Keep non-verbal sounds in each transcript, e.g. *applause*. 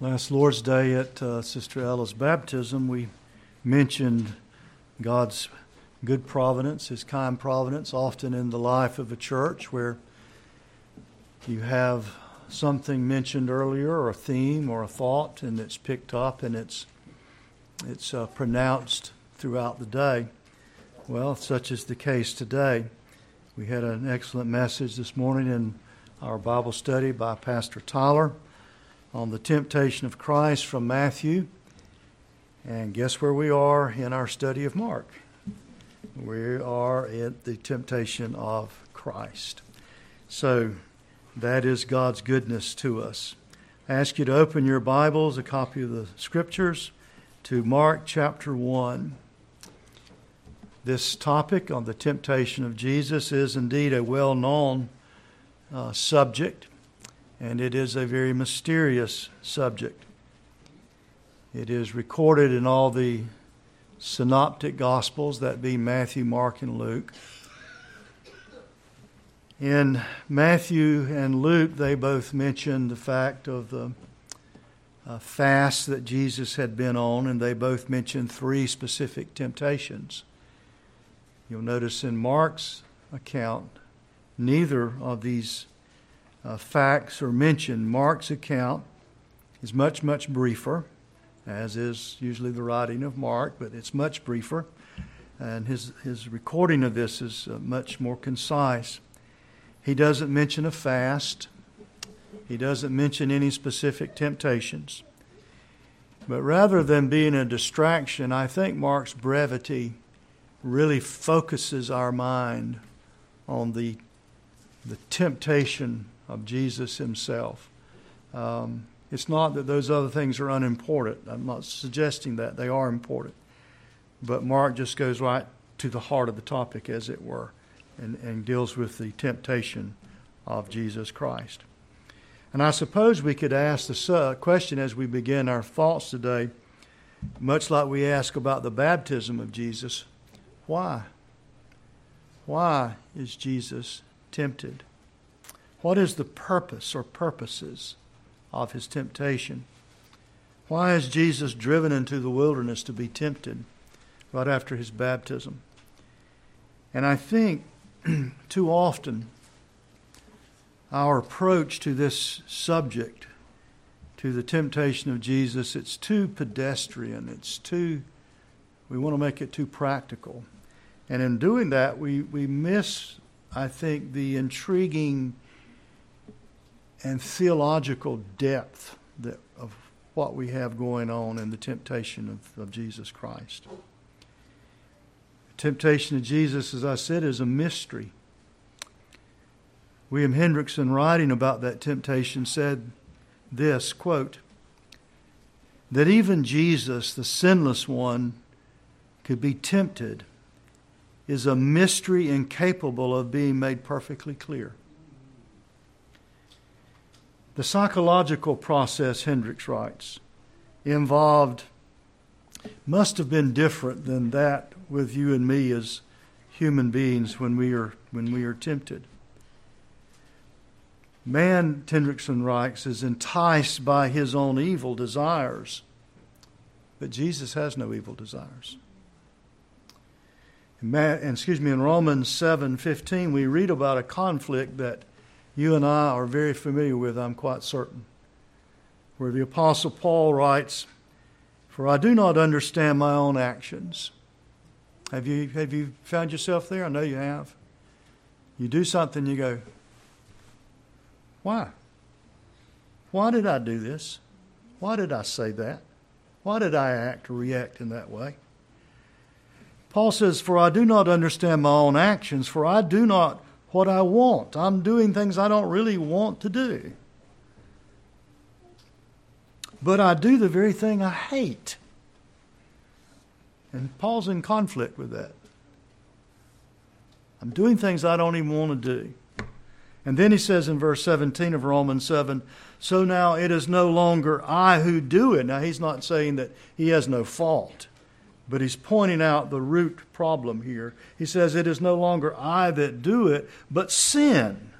Last Lord's Day at uh, Sister Ella's baptism, we mentioned God's good providence, His kind providence, often in the life of a church where you have something mentioned earlier, or a theme, or a thought, and it's picked up and it's it's uh, pronounced throughout the day. Well, such is the case today. We had an excellent message this morning in our Bible study by Pastor Tyler on the temptation of Christ from Matthew. And guess where we are in our study of Mark? We are at the temptation of Christ. So that is God's goodness to us. I ask you to open your Bibles, a copy of the Scriptures, to Mark chapter 1. This topic on the temptation of Jesus is indeed a well known uh, subject and it is a very mysterious subject. It is recorded in all the synoptic gospels, that be Matthew, Mark, and Luke. In Matthew and Luke, they both mention the fact of the uh, fast that Jesus had been on, and they both mention three specific temptations. You'll notice in Mark's account, neither of these uh, facts are mentioned. Mark's account is much, much briefer, as is usually the writing of Mark, but it's much briefer. And his, his recording of this is uh, much more concise. He doesn't mention a fast, he doesn't mention any specific temptations. But rather than being a distraction, I think Mark's brevity really focuses our mind on the, the temptation of Jesus himself. Um, it's not that those other things are unimportant. I'm not suggesting that. They are important. But Mark just goes right to the heart of the topic, as it were, and, and deals with the temptation of Jesus Christ. And I suppose we could ask the question as we begin our thoughts today, much like we ask about the baptism of Jesus why? Why is Jesus tempted? What is the purpose or purposes of his temptation? Why is Jesus driven into the wilderness to be tempted right after his baptism? And I think *clears throat* too often our approach to this subject, to the temptation of Jesus, it's too pedestrian. It's too, we want to make it too practical. And in doing that, we, we miss, I think, the intriguing and theological depth that, of what we have going on in the temptation of, of Jesus Christ. The temptation of Jesus, as I said, is a mystery. William Hendriksen, writing about that temptation, said this quote, that even Jesus, the sinless one, could be tempted is a mystery incapable of being made perfectly clear. The psychological process, Hendricks writes, involved must have been different than that with you and me as human beings when we are when we are tempted. Man, Hendriksen writes, is enticed by his own evil desires, but Jesus has no evil desires. Excuse me, in Romans seven fifteen, we read about a conflict that you and I are very familiar with, I'm quite certain, where the Apostle Paul writes, For I do not understand my own actions. Have you, have you found yourself there? I know you have. You do something, you go, Why? Why did I do this? Why did I say that? Why did I act or react in that way? Paul says, For I do not understand my own actions, for I do not what I want. I'm doing things I don't really want to do. But I do the very thing I hate. And Paul's in conflict with that. I'm doing things I don't even want to do. And then he says in verse 17 of Romans 7 So now it is no longer I who do it. Now he's not saying that he has no fault but he's pointing out the root problem here. He says, It is no longer I that do it, but sin.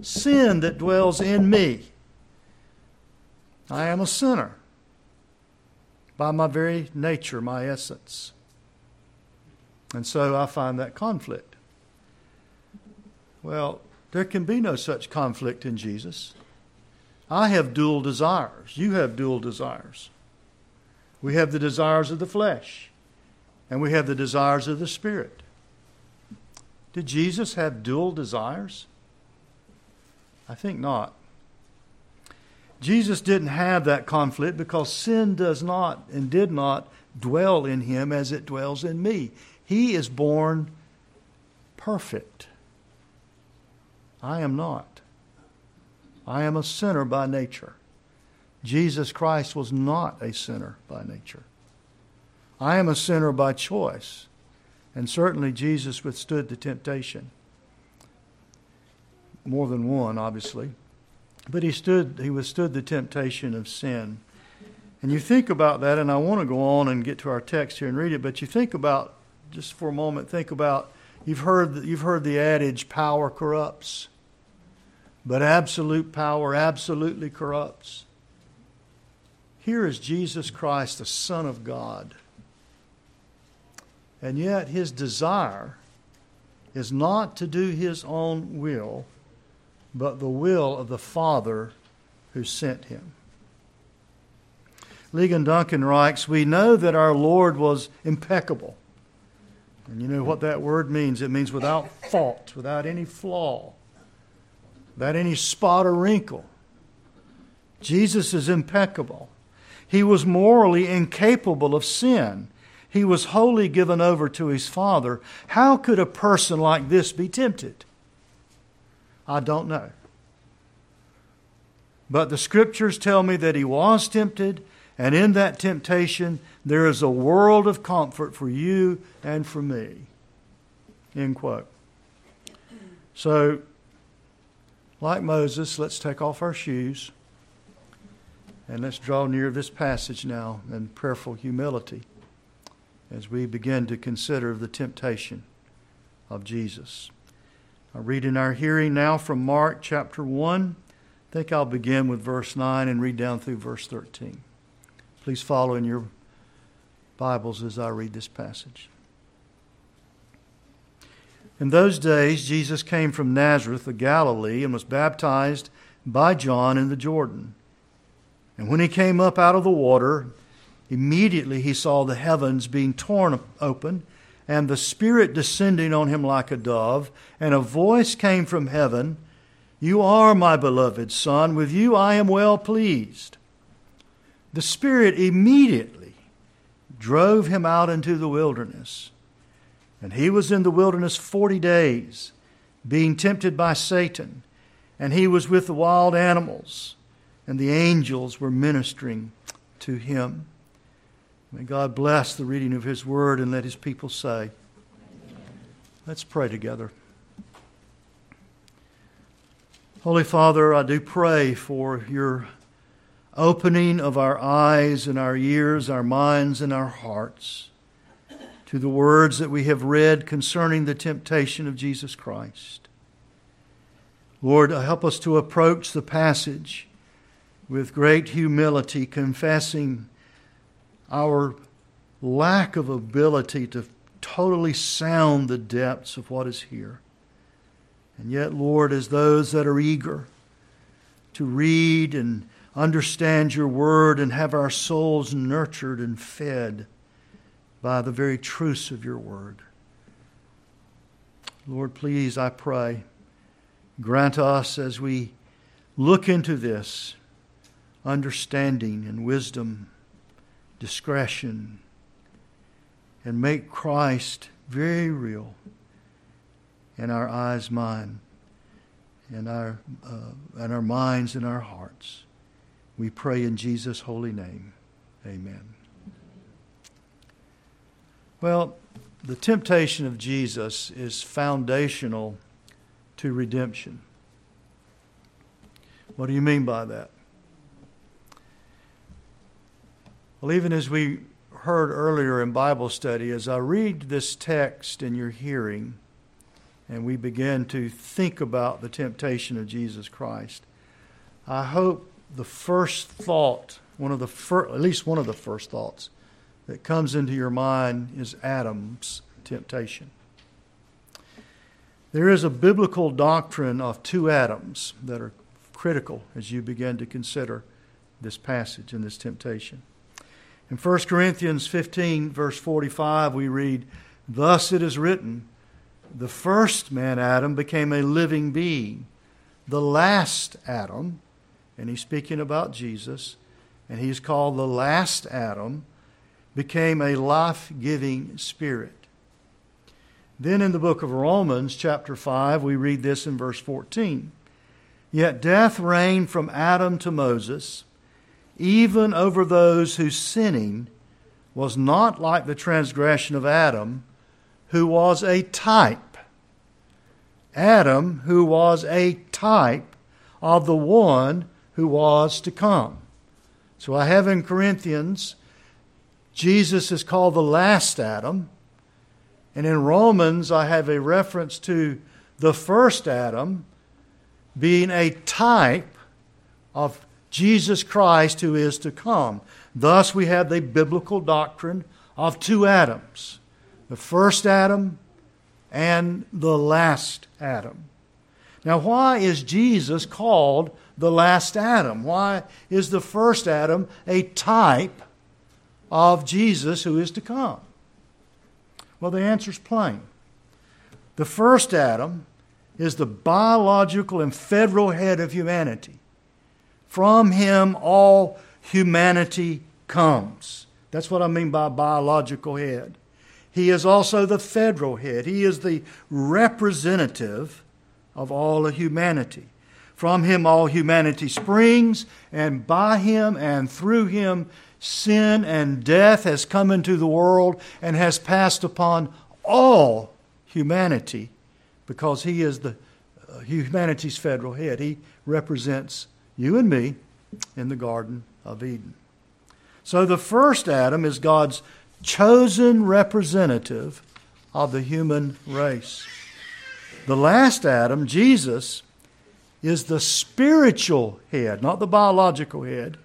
Sin that dwells in me. I am a sinner by my very nature, my essence. And so I find that conflict. Well, there can be no such conflict in Jesus. I have dual desires. You have dual desires. We have the desires of the flesh, and we have the desires of the spirit. Did Jesus have dual desires? I think not. Jesus didn't have that conflict because sin does not and did not dwell in him as it dwells in me. He is born perfect. I am not. I am a sinner by nature. Jesus Christ was not a sinner by nature. I am a sinner by choice. And certainly Jesus withstood the temptation. More than one, obviously. But he stood he withstood the temptation of sin. And you think about that, and I want to go on and get to our text here and read it, but you think about just for a moment, think about you've heard you've heard the adage power corrupts. But absolute power absolutely corrupts. Here is Jesus Christ, the Son of God. And yet his desire is not to do his own will, but the will of the Father who sent him. Ligon Duncan writes We know that our Lord was impeccable. And you know what that word means? It means without fault, without any flaw, without any spot or wrinkle. Jesus is impeccable. He was morally incapable of sin. He was wholly given over to his Father. How could a person like this be tempted? I don't know. But the scriptures tell me that he was tempted, and in that temptation, there is a world of comfort for you and for me. End quote. So, like Moses, let's take off our shoes and let's draw near this passage now in prayerful humility as we begin to consider the temptation of Jesus. I read in our hearing now from Mark chapter 1. I think I'll begin with verse 9 and read down through verse 13. Please follow in your Bibles as I read this passage. In those days, Jesus came from Nazareth of Galilee and was baptized by John in the Jordan. And when he came up out of the water, immediately he saw the heavens being torn open and the Spirit descending on him like a dove, and a voice came from heaven You are my beloved Son, with you I am well pleased. The Spirit immediately drove him out into the wilderness. And he was in the wilderness forty days, being tempted by Satan. And he was with the wild animals, and the angels were ministering to him. May God bless the reading of His Word and let His people say, Let's pray together. Holy Father, I do pray for your opening of our eyes and our ears, our minds and our hearts to the words that we have read concerning the temptation of Jesus Christ. Lord, help us to approach the passage with great humility, confessing our lack of ability to totally sound the depths of what is here. And yet, Lord, as those that are eager to read and understand your word and have our souls nurtured and fed by the very truths of your word. Lord, please, I pray, grant us as we look into this understanding and wisdom discretion and make Christ very real in our eyes, mind, and our, uh, and our minds and our hearts. We pray in Jesus' holy name. Amen. Well, the temptation of Jesus is foundational to redemption. What do you mean by that? Well, even as we heard earlier in Bible study, as I read this text in your hearing, and we begin to think about the temptation of Jesus Christ, I hope the first thought, one of the fir- at least one of the first thoughts that comes into your mind is Adam's temptation. There is a biblical doctrine of two Adams that are critical as you begin to consider this passage and this temptation. In 1 Corinthians 15, verse 45, we read, Thus it is written, the first man, Adam, became a living being. The last Adam, and he's speaking about Jesus, and he's called the last Adam, became a life giving spirit. Then in the book of Romans, chapter 5, we read this in verse 14. Yet death reigned from Adam to Moses, even over those whose sinning was not like the transgression of Adam, who was a type. Adam, who was a type of the one who was to come. So I have in Corinthians, Jesus is called the last Adam. And in Romans, I have a reference to the first Adam being a type of Jesus Christ who is to come. Thus, we have the biblical doctrine of two Adams the first Adam and the last Adam. Now, why is Jesus called the last Adam? Why is the first Adam a type of Jesus who is to come? Well, the answer is plain. The first Adam is the biological and federal head of humanity. From him, all humanity comes. That's what I mean by biological head. He is also the federal head. He is the representative of all of humanity. From him, all humanity springs, and by him and through him, sin and death has come into the world and has passed upon all humanity because he is the uh, humanity's federal head. He represents you and me in the Garden of Eden. So the first Adam is God's chosen representative of the human race. The last Adam, Jesus, is the spiritual head, not the biological head,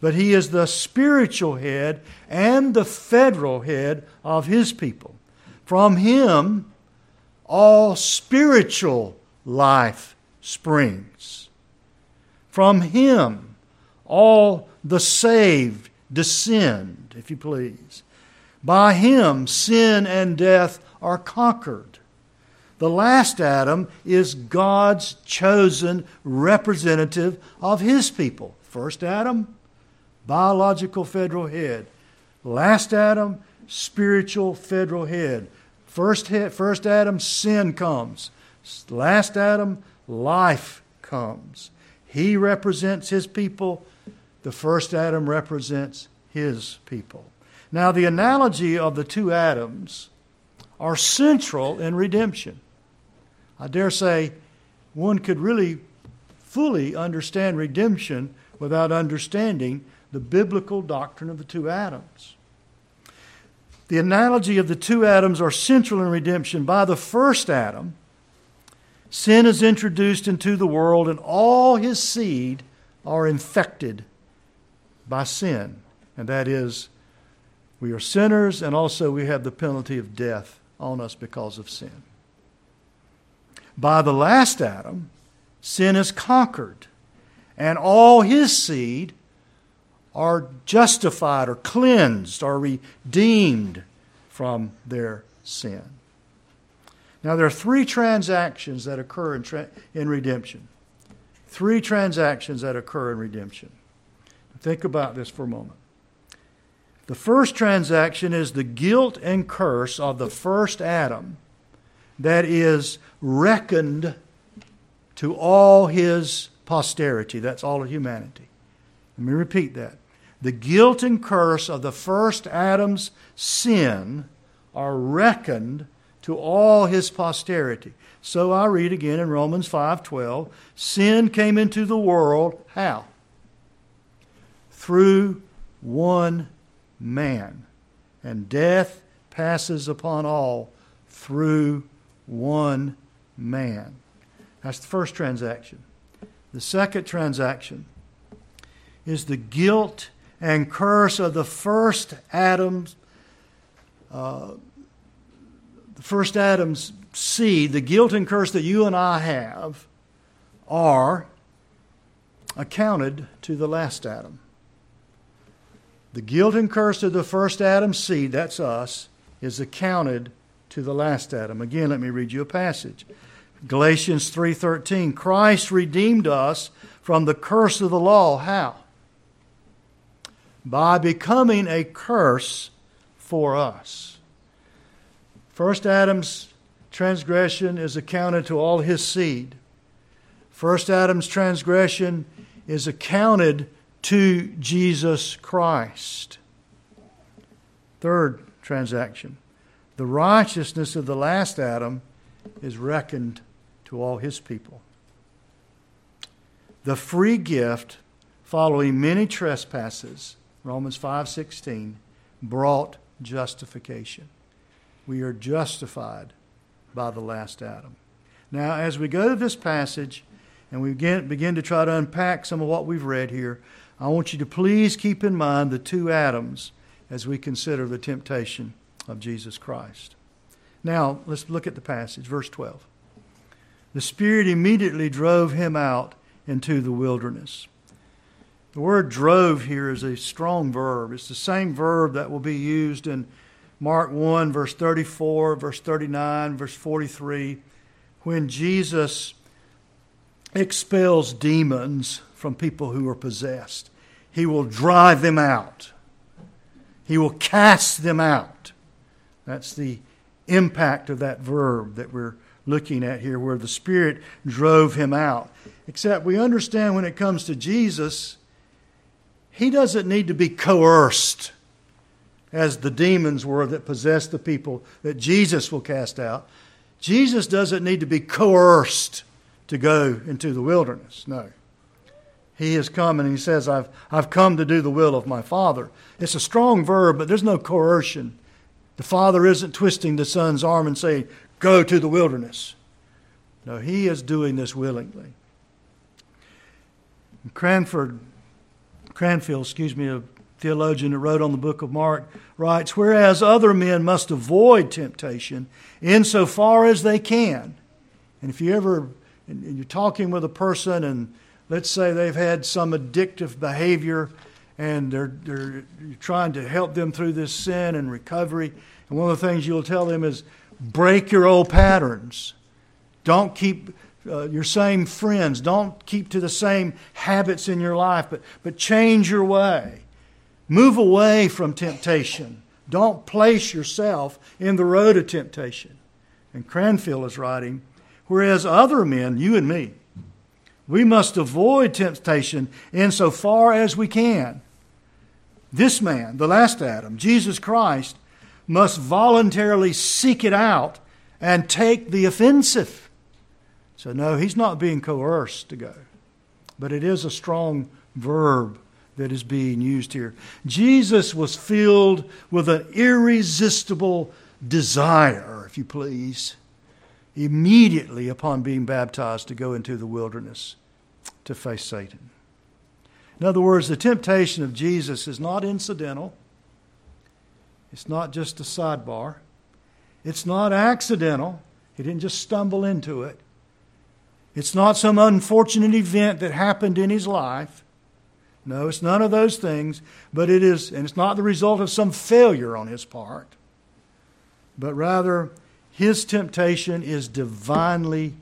but he is the spiritual head and the federal head of his people. From him, all spiritual life springs. From him, all the saved descend, if you please. By him, sin and death are conquered. The last Adam is God's chosen representative of his people. First Adam, biological federal head. Last Adam, spiritual federal head. First, head, first Adam, sin comes. Last Adam, life comes. He represents his people. The first Adam represents his people. Now, the analogy of the two Adams are central in redemption. I dare say one could really fully understand redemption without understanding the biblical doctrine of the two Adams. The analogy of the two Adams are central in redemption. By the first Adam, sin is introduced into the world, and all his seed are infected by sin. And that is we are sinners, and also we have the penalty of death on us because of sin. By the last Adam, sin is conquered, and all his seed are justified or cleansed or redeemed from their sin. Now, there are three transactions that occur in, tra- in redemption. Three transactions that occur in redemption. Think about this for a moment. The first transaction is the guilt and curse of the first Adam that is reckoned to all his posterity. That's all of humanity. Let me repeat that. The guilt and curse of the first Adam's sin are reckoned to all his posterity. So I read again in Romans 5:12, sin came into the world how? Through one man. And death passes upon all through one man. That's the first transaction. The second transaction is the guilt and curse of the first Adam's, uh, first Adam's seed, the guilt and curse that you and I have, are accounted to the last Adam. The guilt and curse of the first Adam's seed, that's us, is accounted to the last Adam. Again, let me read you a passage. Galatians 3:13 Christ redeemed us from the curse of the law. How? By becoming a curse for us. First Adam's transgression is accounted to all his seed. First Adam's transgression is accounted to Jesus Christ. Third transaction. The righteousness of the last Adam is reckoned to all his people. The free gift following many trespasses, Romans 5:16, brought justification. We are justified by the last Adam. Now, as we go to this passage and we begin, begin to try to unpack some of what we've read here, I want you to please keep in mind the two Adams as we consider the temptation of Jesus Christ. Now, let's look at the passage, verse 12. The Spirit immediately drove him out into the wilderness. The word drove here is a strong verb. It's the same verb that will be used in Mark 1, verse 34, verse 39, verse 43, when Jesus expels demons from people who are possessed. He will drive them out, He will cast them out. That's the impact of that verb that we're looking at here, where the Spirit drove him out. Except we understand when it comes to Jesus, he doesn't need to be coerced as the demons were that possessed the people that Jesus will cast out. Jesus doesn't need to be coerced to go into the wilderness. No. He has come and he says, I've, I've come to do the will of my Father. It's a strong verb, but there's no coercion. The Father isn't twisting the Son's arm and saying, Go to the wilderness. No, He is doing this willingly. Cranford, Cranfield, excuse me, theologian that wrote on the book of Mark, writes, Whereas other men must avoid temptation insofar as they can. And if you ever, and you're talking with a person and let's say they've had some addictive behavior and they're, they're trying to help them through this sin and recovery. And one of the things you'll tell them is break your old patterns. Don't keep uh, your same friends. Don't keep to the same habits in your life, but, but change your way. Move away from temptation. Don't place yourself in the road of temptation. And Cranfield is writing, whereas other men, you and me, we must avoid temptation insofar as we can. This man, the last Adam, Jesus Christ, must voluntarily seek it out and take the offensive. So, no, he's not being coerced to go, but it is a strong verb that is being used here. Jesus was filled with an irresistible desire, if you please, immediately upon being baptized to go into the wilderness to face Satan. In other words, the temptation of Jesus is not incidental. It's not just a sidebar. It's not accidental. He didn't just stumble into it. It's not some unfortunate event that happened in his life. No, it's none of those things, but it is, and it's not the result of some failure on his part, but rather his temptation is divinely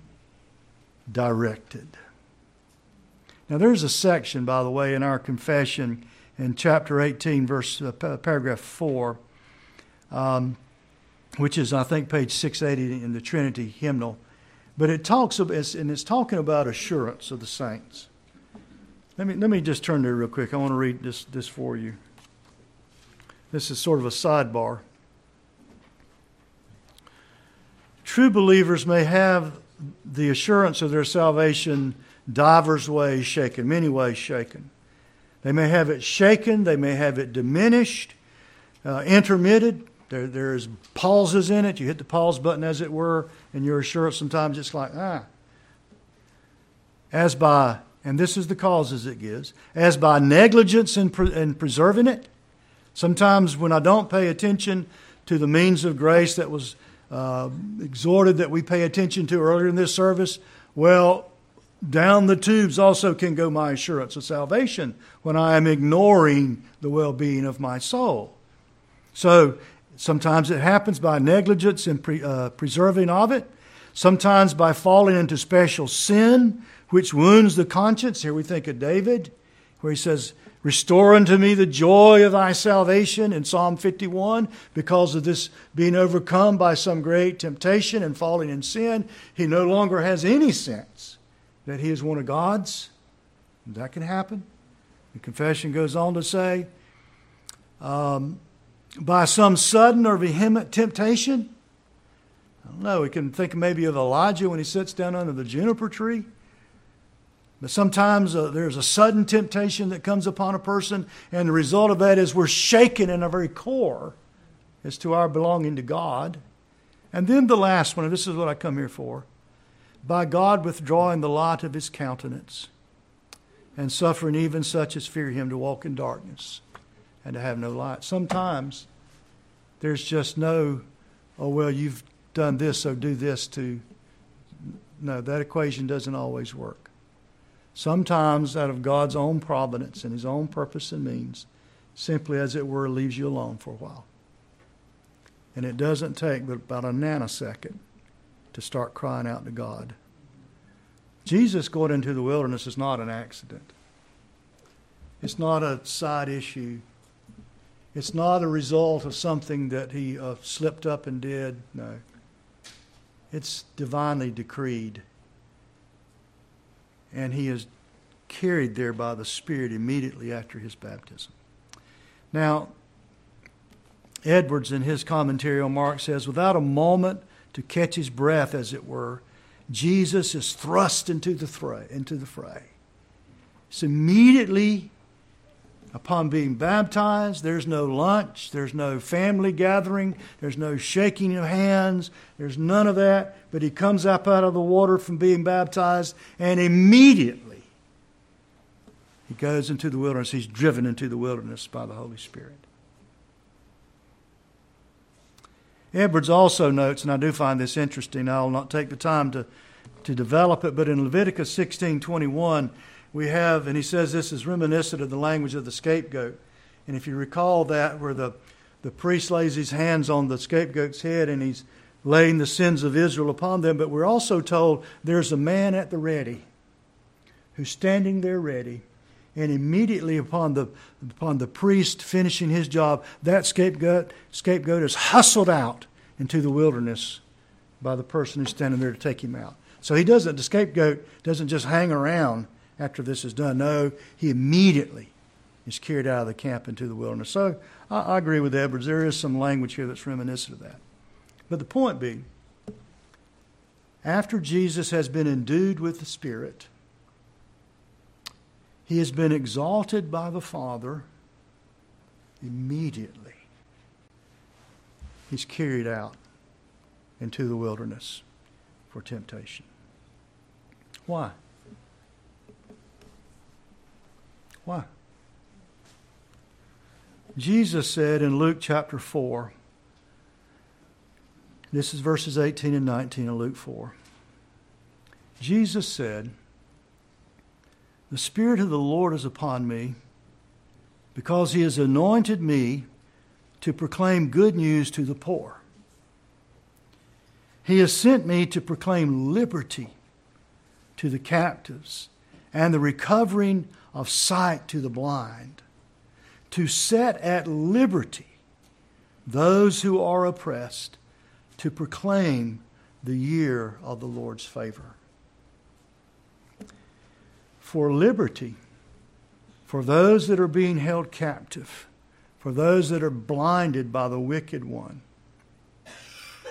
directed. Now, there's a section, by the way, in our confession in chapter 18, verse uh, paragraph 4, um, which is, I think, page 680 in the Trinity hymnal. But it talks about, and it's talking about assurance of the saints. Let me, let me just turn there real quick. I want to read this, this for you. This is sort of a sidebar. True believers may have the assurance of their salvation divers ways shaken, many ways shaken. They may have it shaken, they may have it diminished, uh, intermitted. There, there's pauses in it. You hit the pause button, as it were, and your assurance sometimes it's like, ah. As by and this is the causes it gives, as by negligence in, pre- in preserving it. Sometimes when I don't pay attention to the means of grace that was uh, exhorted that we pay attention to earlier in this service, well, down the tubes also can go my assurance of salvation when I am ignoring the well being of my soul. So sometimes it happens by negligence in pre, uh, preserving of it, sometimes by falling into special sin, which wounds the conscience. Here we think of David, where he says, Restore unto me the joy of thy salvation in Psalm 51. Because of this being overcome by some great temptation and falling in sin, he no longer has any sense that he is one of God's. That can happen. The confession goes on to say, um, by some sudden or vehement temptation. I don't know. We can think maybe of Elijah when he sits down under the juniper tree. But sometimes uh, there's a sudden temptation that comes upon a person, and the result of that is we're shaken in our very core as to our belonging to God. And then the last one, and this is what I come here for by God withdrawing the light of his countenance, and suffering even such as fear him to walk in darkness and to have no light. Sometimes there's just no, oh, well, you've done this, so do this to. No, that equation doesn't always work. Sometimes, out of God's own providence and his own purpose and means, simply as it were, leaves you alone for a while. And it doesn't take but about a nanosecond to start crying out to God. Jesus going into the wilderness is not an accident. It's not a side issue. It's not a result of something that he uh, slipped up and did. No. It's divinely decreed. And he is carried there by the Spirit immediately after his baptism. Now, Edwards, in his commentary on Mark, says, without a moment to catch his breath, as it were, Jesus is thrust into the fray. Into the fray. It's immediately upon being baptized. There's no lunch. There's no family gathering. There's no shaking of hands. There's none of that. But he comes up out of the water from being baptized, and immediately he goes into the wilderness. He's driven into the wilderness by the Holy Spirit. Edwards also notes, and I do find this interesting, I'll not take the time to, to develop it, but in Leviticus 16:21, we have, and he says this is reminiscent of the language of the scapegoat. And if you recall that, where the, the priest lays his hands on the scapegoat's head and he's laying the sins of Israel upon them, but we're also told there's a man at the ready who's standing there ready. And immediately upon the, upon the priest finishing his job, that scapegoat, scapegoat is hustled out into the wilderness by the person who's standing there to take him out. So he doesn't, the scapegoat doesn't just hang around after this is done. No, he immediately is carried out of the camp into the wilderness. So I, I agree with Edwards. There is some language here that's reminiscent of that. But the point being, after Jesus has been endued with the Spirit, he has been exalted by the Father immediately. He's carried out into the wilderness for temptation. Why? Why? Jesus said in Luke chapter 4, this is verses 18 and 19 of Luke 4. Jesus said, the Spirit of the Lord is upon me because he has anointed me to proclaim good news to the poor. He has sent me to proclaim liberty to the captives and the recovering of sight to the blind, to set at liberty those who are oppressed, to proclaim the year of the Lord's favor for liberty, for those that are being held captive, for those that are blinded by the wicked one,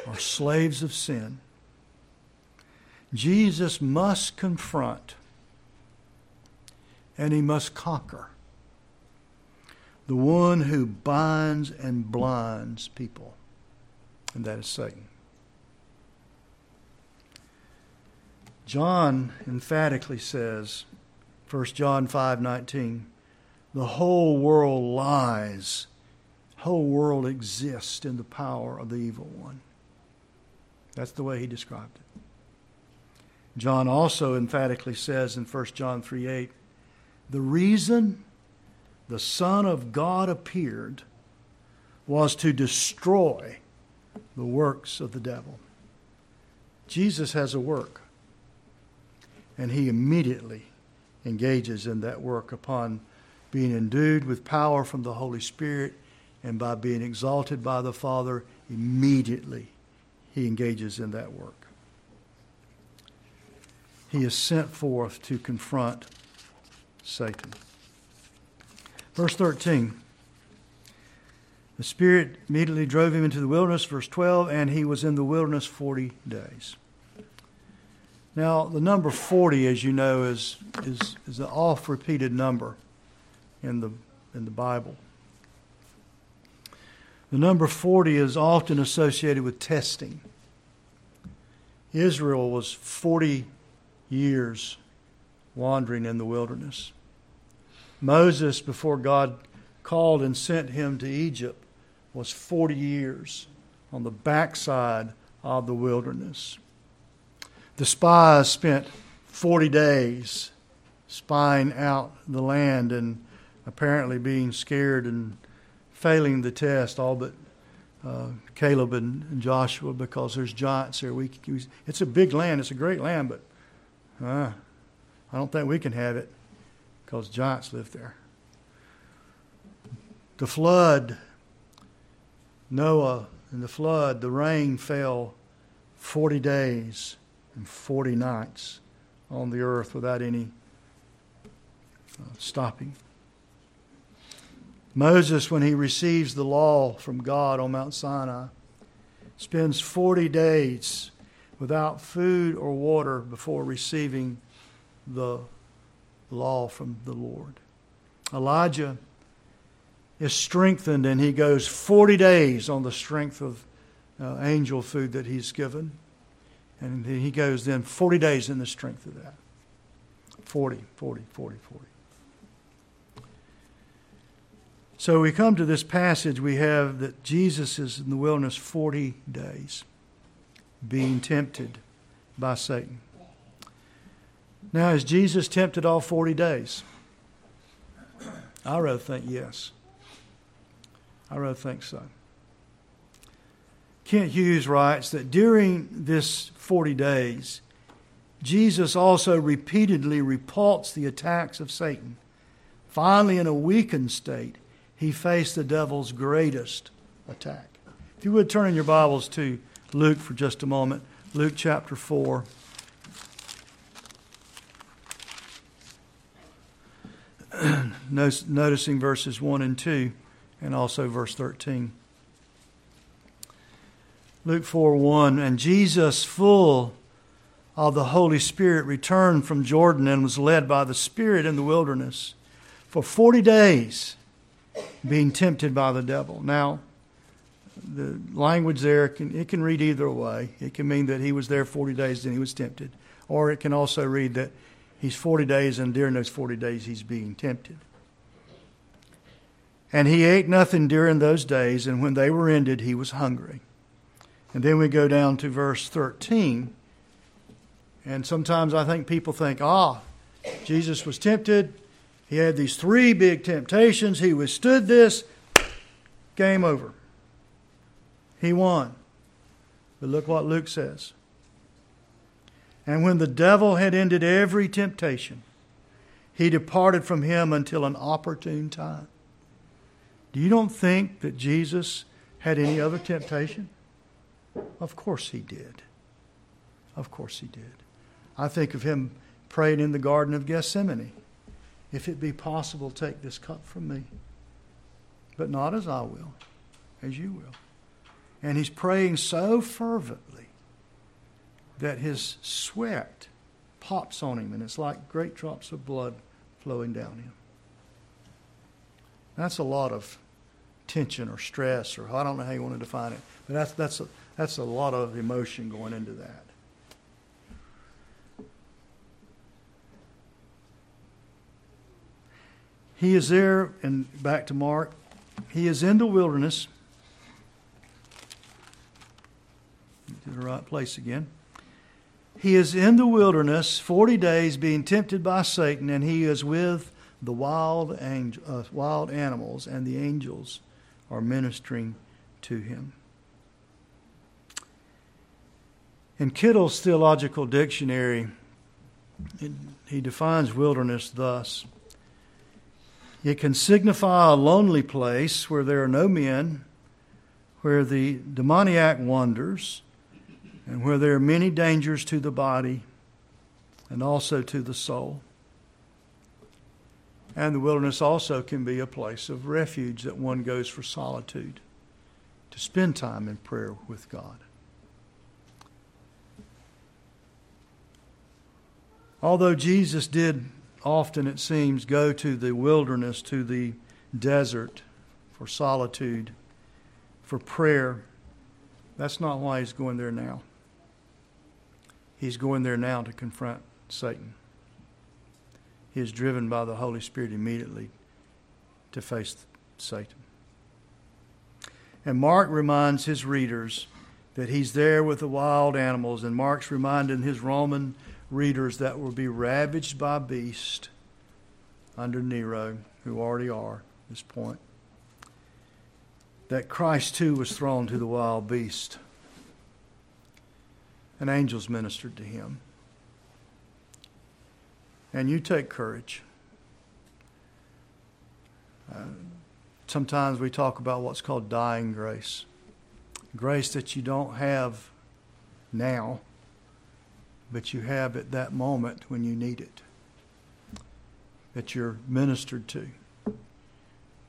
are slaves of sin. Jesus must confront and he must conquer the one who binds and blinds people, and that is Satan. John emphatically says, 1 John 5:19. The whole world lies. Whole world exists in the power of the evil one. That's the way he described it. John also emphatically says in 1 John 3 8, the reason the Son of God appeared was to destroy the works of the devil. Jesus has a work, and he immediately engages in that work upon being endued with power from the Holy Spirit and by being exalted by the Father. Immediately, he engages in that work. He is sent forth to confront Satan. Verse 13. The Spirit immediately drove him into the wilderness, verse 12, and he was in the wilderness 40 days. Now, the number 40, as you know, is, is, is an oft repeated number in the, in the Bible. The number 40 is often associated with testing. Israel was 40 years wandering in the wilderness. Moses, before God called and sent him to Egypt, was 40 years on the backside of the wilderness. The spies spent 40 days spying out the land and apparently being scared and failing the test, all but uh, Caleb and, Joshua, because there's giants there. We, we, it's a big land, it's a great land, but uh, I don't think we can have it because giants lived there. The flood, Noah and the flood, the rain fell 40 days and 40 nights on the earth without any uh, stopping. Moses, when he receives the law from God on Mount Sinai, spends 40 days without food or water before receiving the law from the Lord. Elijah is strengthened and he goes 40 days on the strength of uh, angel food that he's given. And he goes then 40 days in the strength of that. 40, 40, 40, 40. So we come to this passage, we have that Jesus is in the wilderness 40 days, being tempted by Satan. Now, is Jesus tempted all 40 days? I rather think yes. I rather think so. Kent Hughes writes that during this 40 days, Jesus also repeatedly repulsed the attacks of Satan. Finally, in a weakened state, he faced the devil's greatest attack. If you would turn in your Bibles to Luke for just a moment, Luke chapter 4. *clears throat* noticing verses 1 and 2 and also verse 13. Luke 4 1 And Jesus, full of the Holy Spirit, returned from Jordan and was led by the Spirit in the wilderness for 40 days, being tempted by the devil. Now, the language there, can, it can read either way. It can mean that he was there 40 days and he was tempted, or it can also read that He's 40 days, and during those 40 days, he's being tempted. And he ate nothing during those days, and when they were ended, he was hungry. And then we go down to verse 13. And sometimes I think people think, ah, Jesus was tempted. He had these three big temptations. He withstood this. Game over. He won. But look what Luke says. And when the devil had ended every temptation, he departed from him until an opportune time. Do you don't think that Jesus had any other temptation? Of course he did. Of course he did. I think of him praying in the Garden of Gethsemane if it be possible, take this cup from me. But not as I will, as you will. And he's praying so fervently that his sweat pops on him, and it's like great drops of blood flowing down him. That's a lot of tension or stress, or I don't know how you want to define it, but that's, that's, a, that's a lot of emotion going into that. He is there, and back to Mark, he is in the wilderness. To the right place again. He is in the wilderness 40 days being tempted by Satan, and he is with the wild, angel, uh, wild animals, and the angels are ministering to him. In Kittel's Theological Dictionary, it, he defines wilderness thus it can signify a lonely place where there are no men, where the demoniac wanders, and where there are many dangers to the body and also to the soul. And the wilderness also can be a place of refuge that one goes for solitude, to spend time in prayer with God. Although Jesus did often, it seems, go to the wilderness, to the desert for solitude, for prayer. That's not why he's going there now. He's going there now to confront Satan. He is driven by the Holy Spirit immediately to face Satan. And Mark reminds his readers that he's there with the wild animals, and Mark's reminding his Roman readers that will be ravaged by beast under Nero, who already are at this point, that Christ too was thrown to the wild beast. And angels ministered to him. And you take courage. Uh, sometimes we talk about what's called dying grace grace that you don't have now but you have at that moment when you need it, that you're ministered to.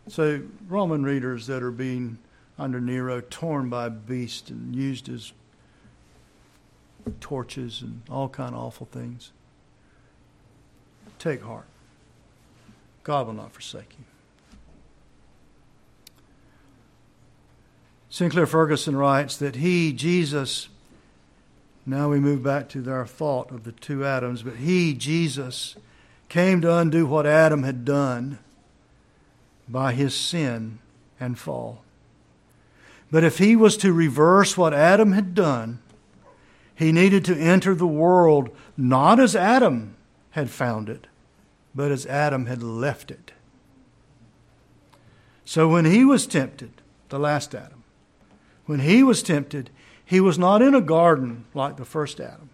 So, Roman readers that are being under Nero torn by beasts and used as torches and all kind of awful things. Take heart. God will not forsake you. Sinclair Ferguson writes that he, Jesus, now we move back to our thought of the two Adams. But he, Jesus, came to undo what Adam had done by his sin and fall. But if he was to reverse what Adam had done, he needed to enter the world not as Adam had found it, but as Adam had left it. So when he was tempted, the last Adam, when he was tempted, he was not in a garden like the first Adam.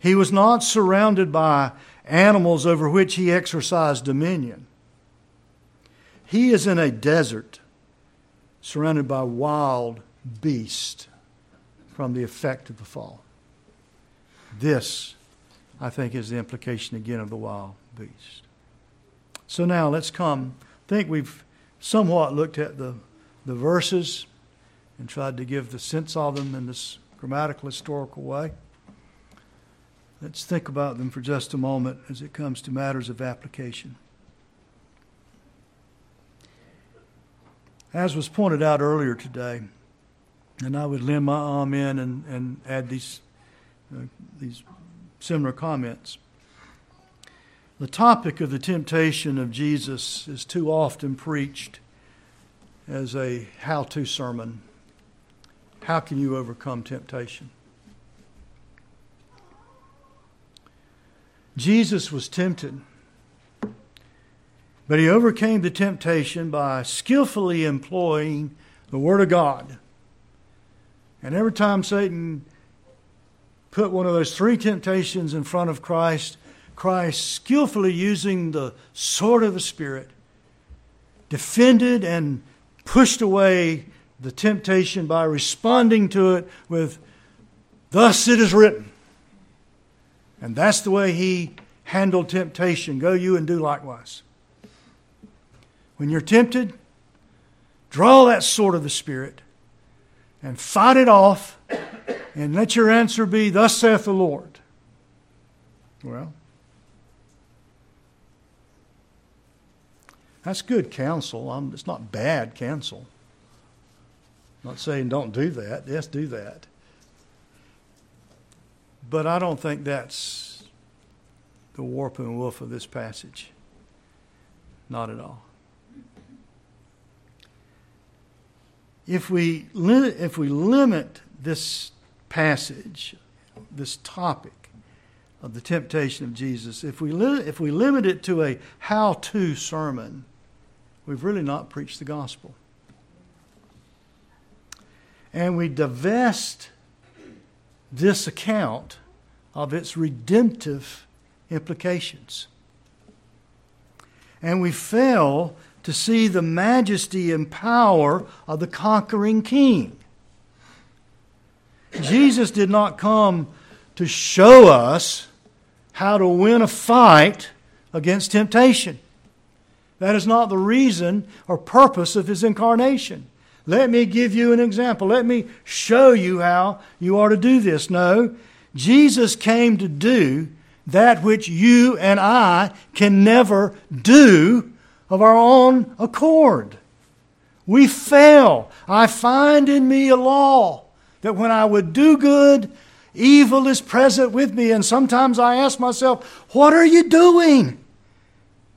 He was not surrounded by animals over which he exercised dominion. He is in a desert surrounded by wild beasts from the effect of the fall. This, I think, is the implication again of the wild beast. So now let's come. I think we've somewhat looked at the, the verses and tried to give the sense of them in this grammatical historical way. Let's think about them for just a moment as it comes to matters of application. As was pointed out earlier today, and I would lend my amen and, and add these, uh, these similar comments. The topic of the temptation of Jesus is too often preached as a how to sermon how can you overcome temptation? Jesus was tempted, but he overcame the temptation by skillfully employing the Word of God. And every time Satan put one of those three temptations in front of Christ, Christ, skillfully using the sword of the Spirit, defended and pushed away the temptation by responding to it with, Thus it is written. And that's the way he handled temptation. Go you and do likewise. When you're tempted, draw that sword of the Spirit and fight it off, and let your answer be, Thus saith the Lord. Well, that's good counsel. I'm, it's not bad counsel. I'm not saying don't do that. Yes, do that. But I don't think that's the warp and woof of this passage. Not at all. If we, li- if we limit this passage, this topic of the temptation of Jesus, if we, li- if we limit it to a how to sermon, we've really not preached the gospel. And we divest this account of its redemptive implications. And we fail to see the majesty and power of the conquering king. Jesus did not come to show us how to win a fight against temptation. That is not the reason or purpose of his incarnation. Let me give you an example. Let me show you how you are to do this. No, Jesus came to do that which you and I can never do of our own accord. We fail. I find in me a law that when I would do good, evil is present with me. And sometimes I ask myself, What are you doing?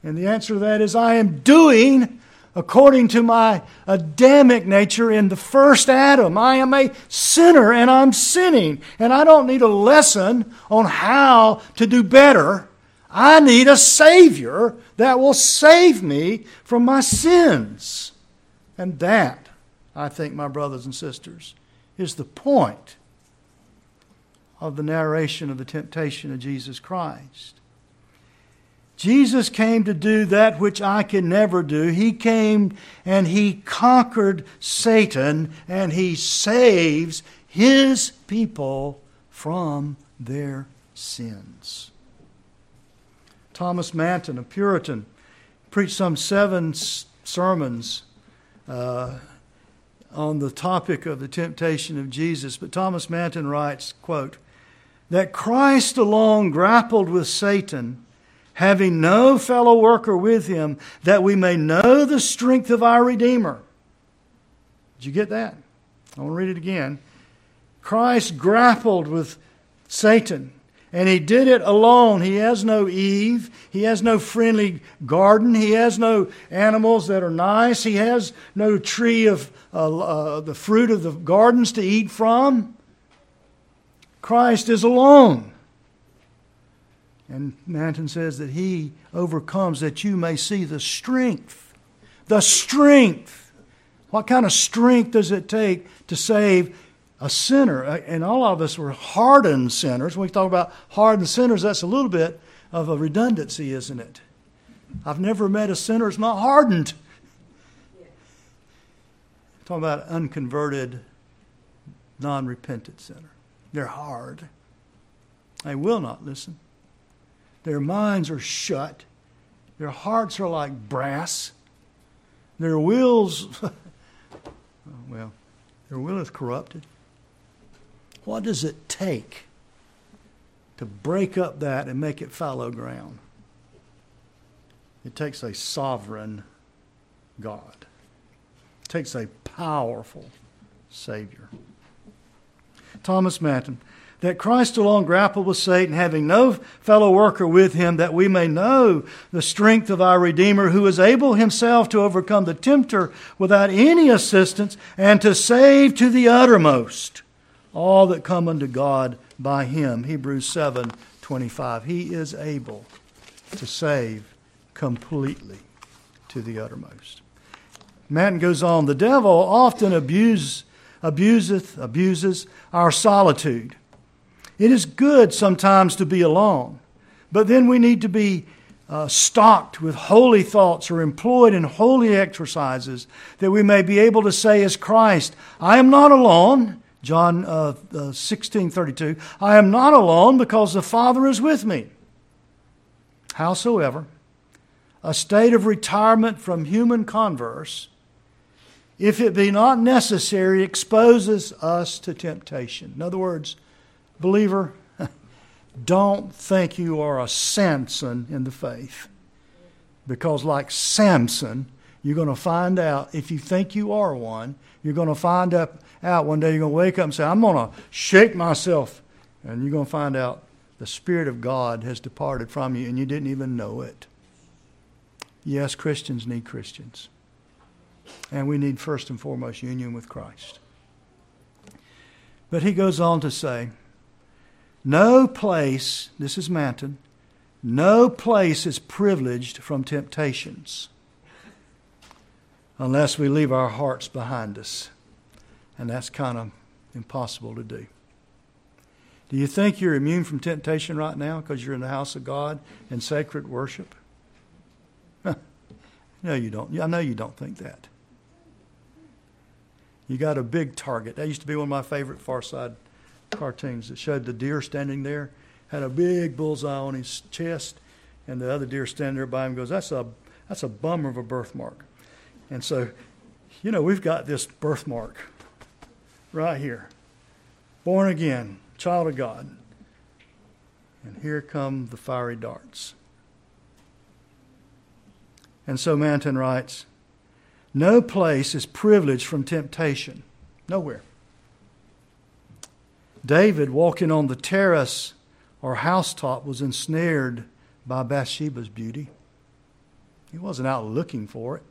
And the answer to that is, I am doing according to my Adamic nature in the first Adam. I am a sinner and I'm sinning. And I don't need a lesson on how to do better. I need a Savior that will save me from my sins. And that, I think, my brothers and sisters, is the point of the narration of the temptation of Jesus Christ. Jesus came to do that which I can never do. He came and he conquered Satan and he saves his people from their sins. Thomas Manton, a Puritan, preached some seven sermons uh, on the topic of the temptation of Jesus. But Thomas Manton writes, quote, that Christ alone grappled with Satan, having no fellow worker with him, that we may know the strength of our Redeemer. Did you get that? I want to read it again. Christ grappled with Satan and he did it alone. He has no Eve. He has no friendly garden. He has no animals that are nice. He has no tree of uh, uh, the fruit of the gardens to eat from. Christ is alone. And Manton says that he overcomes that you may see the strength. The strength. What kind of strength does it take to save a sinner, uh, and all of us were hardened sinners. When we talk about hardened sinners, that's a little bit of a redundancy, isn't it? I've never met a sinner who's not hardened. Talking about unconverted, non repentant sinner. They're hard. They will not listen. Their minds are shut. Their hearts are like brass. Their wills, *laughs* well, their will is corrupted. What does it take to break up that and make it fallow ground? It takes a sovereign God. It takes a powerful Savior. Thomas Manton, that Christ alone grappled with Satan, having no fellow worker with him, that we may know the strength of our Redeemer, who is able himself to overcome the tempter without any assistance, and to save to the uttermost all that come unto God by him. Hebrews 7 25. He is able to save completely to the uttermost. Manton goes on, the devil often abuse, abuseth, abuses our solitude. It is good sometimes to be alone, but then we need to be uh, stocked with holy thoughts or employed in holy exercises that we may be able to say as Christ, I am not alone. John uh, uh, 16 32. I am not alone because the Father is with me. Howsoever, a state of retirement from human converse, if it be not necessary, exposes us to temptation. In other words, believer, *laughs* don't think you are a Samson in the faith. Because, like Samson, you're going to find out, if you think you are one, you're going to find out out one day, you're going to wake up and say, I'm going to shake myself. And you're going to find out the Spirit of God has departed from you and you didn't even know it. Yes, Christians need Christians. And we need first and foremost union with Christ. But he goes on to say, no place, this is Manton, no place is privileged from temptations unless we leave our hearts behind us. And that's kind of impossible to do. Do you think you're immune from temptation right now because you're in the house of God and sacred worship? *laughs* no, you don't. I know you don't think that. You got a big target. That used to be one of my favorite Far Side cartoons that showed the deer standing there, had a big bullseye on his chest, and the other deer standing there by him goes, That's a that's a bummer of a birthmark. And so, you know, we've got this birthmark right here. Born again, child of God. And here come the fiery darts. And so Manton writes No place is privileged from temptation. Nowhere. David, walking on the terrace or housetop, was ensnared by Bathsheba's beauty. He wasn't out looking for it,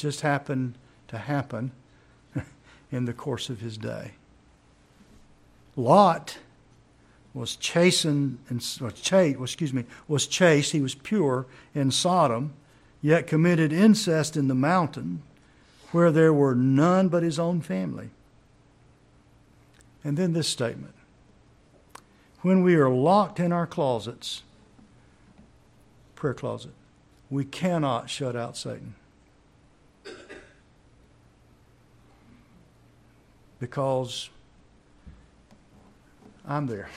just happened to happen *laughs* in the course of his day. Lot was chastened and chaste, excuse me, was chaste, he was pure in Sodom, yet committed incest in the mountain where there were none but his own family. And then this statement when we are locked in our closets, prayer closet, we cannot shut out Satan. Because I'm there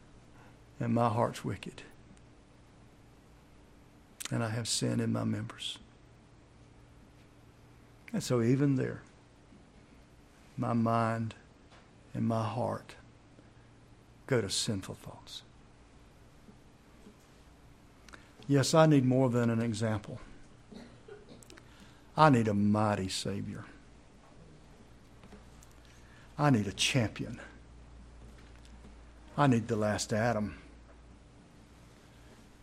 *laughs* and my heart's wicked. And I have sin in my members. And so, even there, my mind and my heart go to sinful thoughts. Yes, I need more than an example. I need a mighty Savior. I need a champion. I need the last Adam.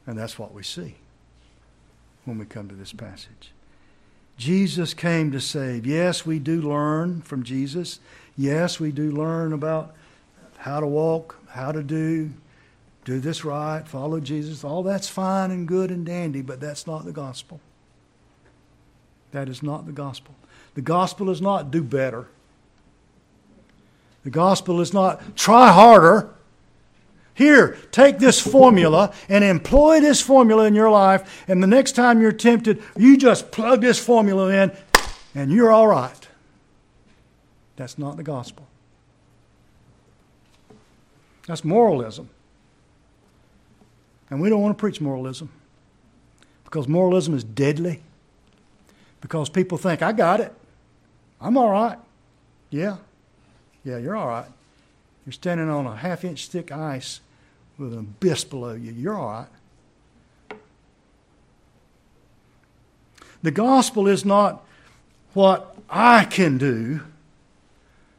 And that's what we see when we come to this passage. Jesus came to save. Yes, we do learn from Jesus. Yes, we do learn about how to walk, how to do, do this right, follow Jesus. All that's fine and good and dandy, but that's not the gospel. That is not the gospel. The gospel is not do better. The gospel is not try harder. Here, take this formula and employ this formula in your life, and the next time you're tempted, you just plug this formula in and you're all right. That's not the gospel. That's moralism. And we don't want to preach moralism because moralism is deadly. Because people think, I got it. I'm all right. Yeah. Yeah, you're all right. You're standing on a half inch thick ice with an abyss below you. You're all right. The gospel is not what I can do.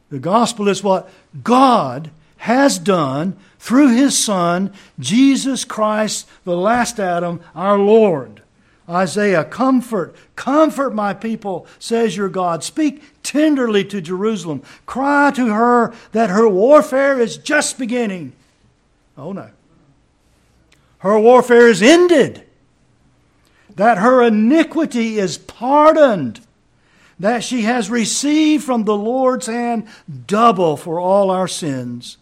The gospel is what God has done through his Son, Jesus Christ, the last Adam, our Lord. Isaiah, comfort, comfort my people, says your God. Speak tenderly to Jerusalem. Cry to her that her warfare is just beginning. Oh no. Her warfare is ended. That her iniquity is pardoned that she has received from the Lord's hand double for all our sins.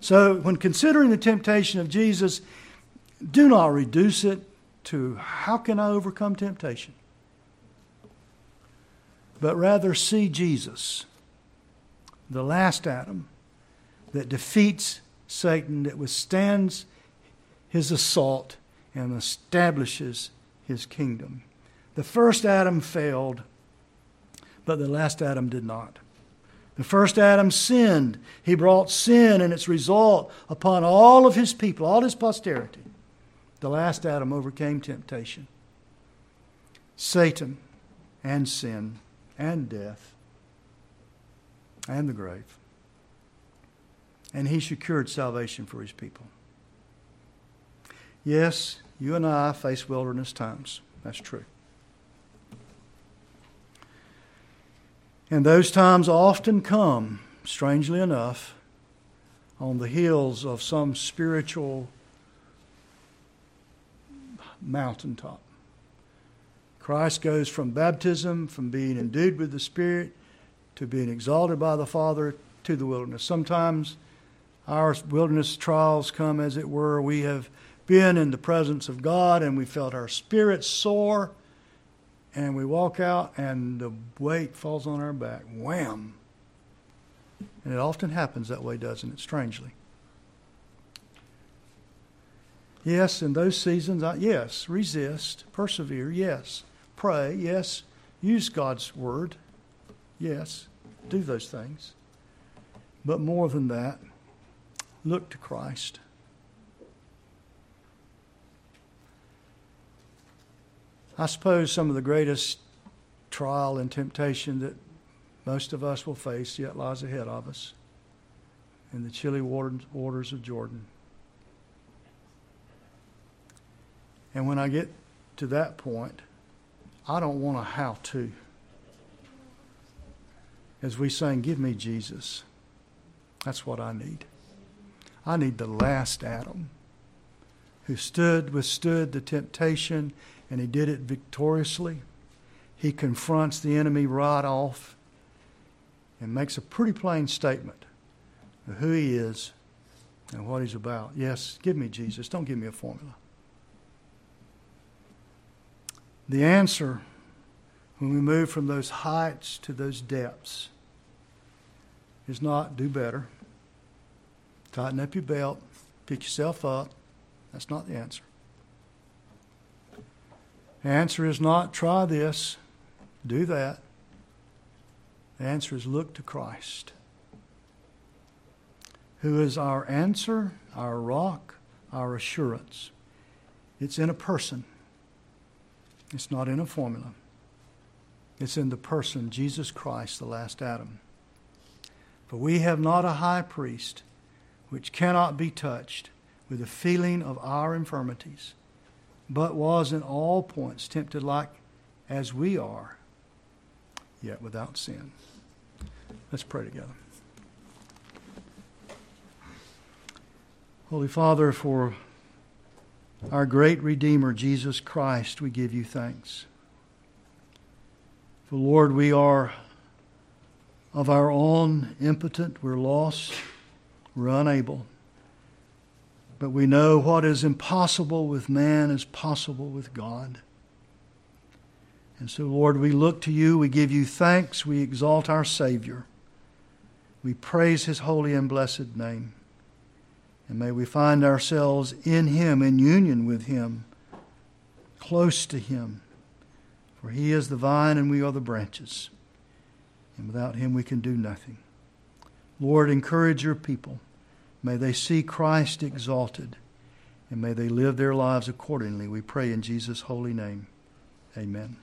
So, when considering the temptation of Jesus, do not reduce it to how can I overcome temptation? But rather see Jesus, the last Adam that defeats Satan, that withstands his assault and establishes his kingdom. The first Adam failed but the last Adam did not. The first Adam sinned. He brought sin and its result upon all of his people, all his posterity. The last Adam overcame temptation, Satan, and sin, and death, and the grave. And he secured salvation for his people. Yes, You and I face wilderness times. That's true. And those times often come, strangely enough, on the heels of some spiritual mountaintop. Christ goes from baptism, from being endued with the Spirit, to being exalted by the Father, to the wilderness. Sometimes our wilderness trials come, as it were, we have been in the presence of God and we felt our spirits soar, and we walk out and the weight falls on our back. Wham! And it often happens that way, doesn't it? Strangely. Yes, in those seasons, yes, resist, persevere, yes, pray, yes, use God's word, yes, do those things. But more than that, look to Christ. I suppose some of the greatest trial and temptation that most of us will face yet lies ahead of us in the chilly waters of Jordan. And when I get to that point, I don't want a how to. As we sang, Give me Jesus. That's what I need. I need the last Adam who stood, withstood the temptation, and he did it victoriously. He confronts the enemy right off and makes a pretty plain statement of who he is and what he's about. Yes, give me Jesus. Don't give me a formula. The answer when we move from those heights to those depths is not do better, tighten up your belt, pick yourself up. That's not the answer. The answer is not try this, do that. The answer is look to Christ, who is our answer, our rock, our assurance. It's in a person. It's not in a formula. It's in the person, Jesus Christ, the last Adam. For we have not a high priest which cannot be touched with the feeling of our infirmities, but was in all points tempted like as we are, yet without sin. Let's pray together. Holy Father, for our great Redeemer, Jesus Christ, we give you thanks. For Lord, we are of our own impotent, we're lost, we're unable. But we know what is impossible with man is possible with God. And so, Lord, we look to you, we give you thanks, we exalt our Savior. We praise his holy and blessed name. And may we find ourselves in Him, in union with Him, close to Him. For He is the vine and we are the branches. And without Him we can do nothing. Lord, encourage your people. May they see Christ exalted, and may they live their lives accordingly. We pray in Jesus' holy name. Amen.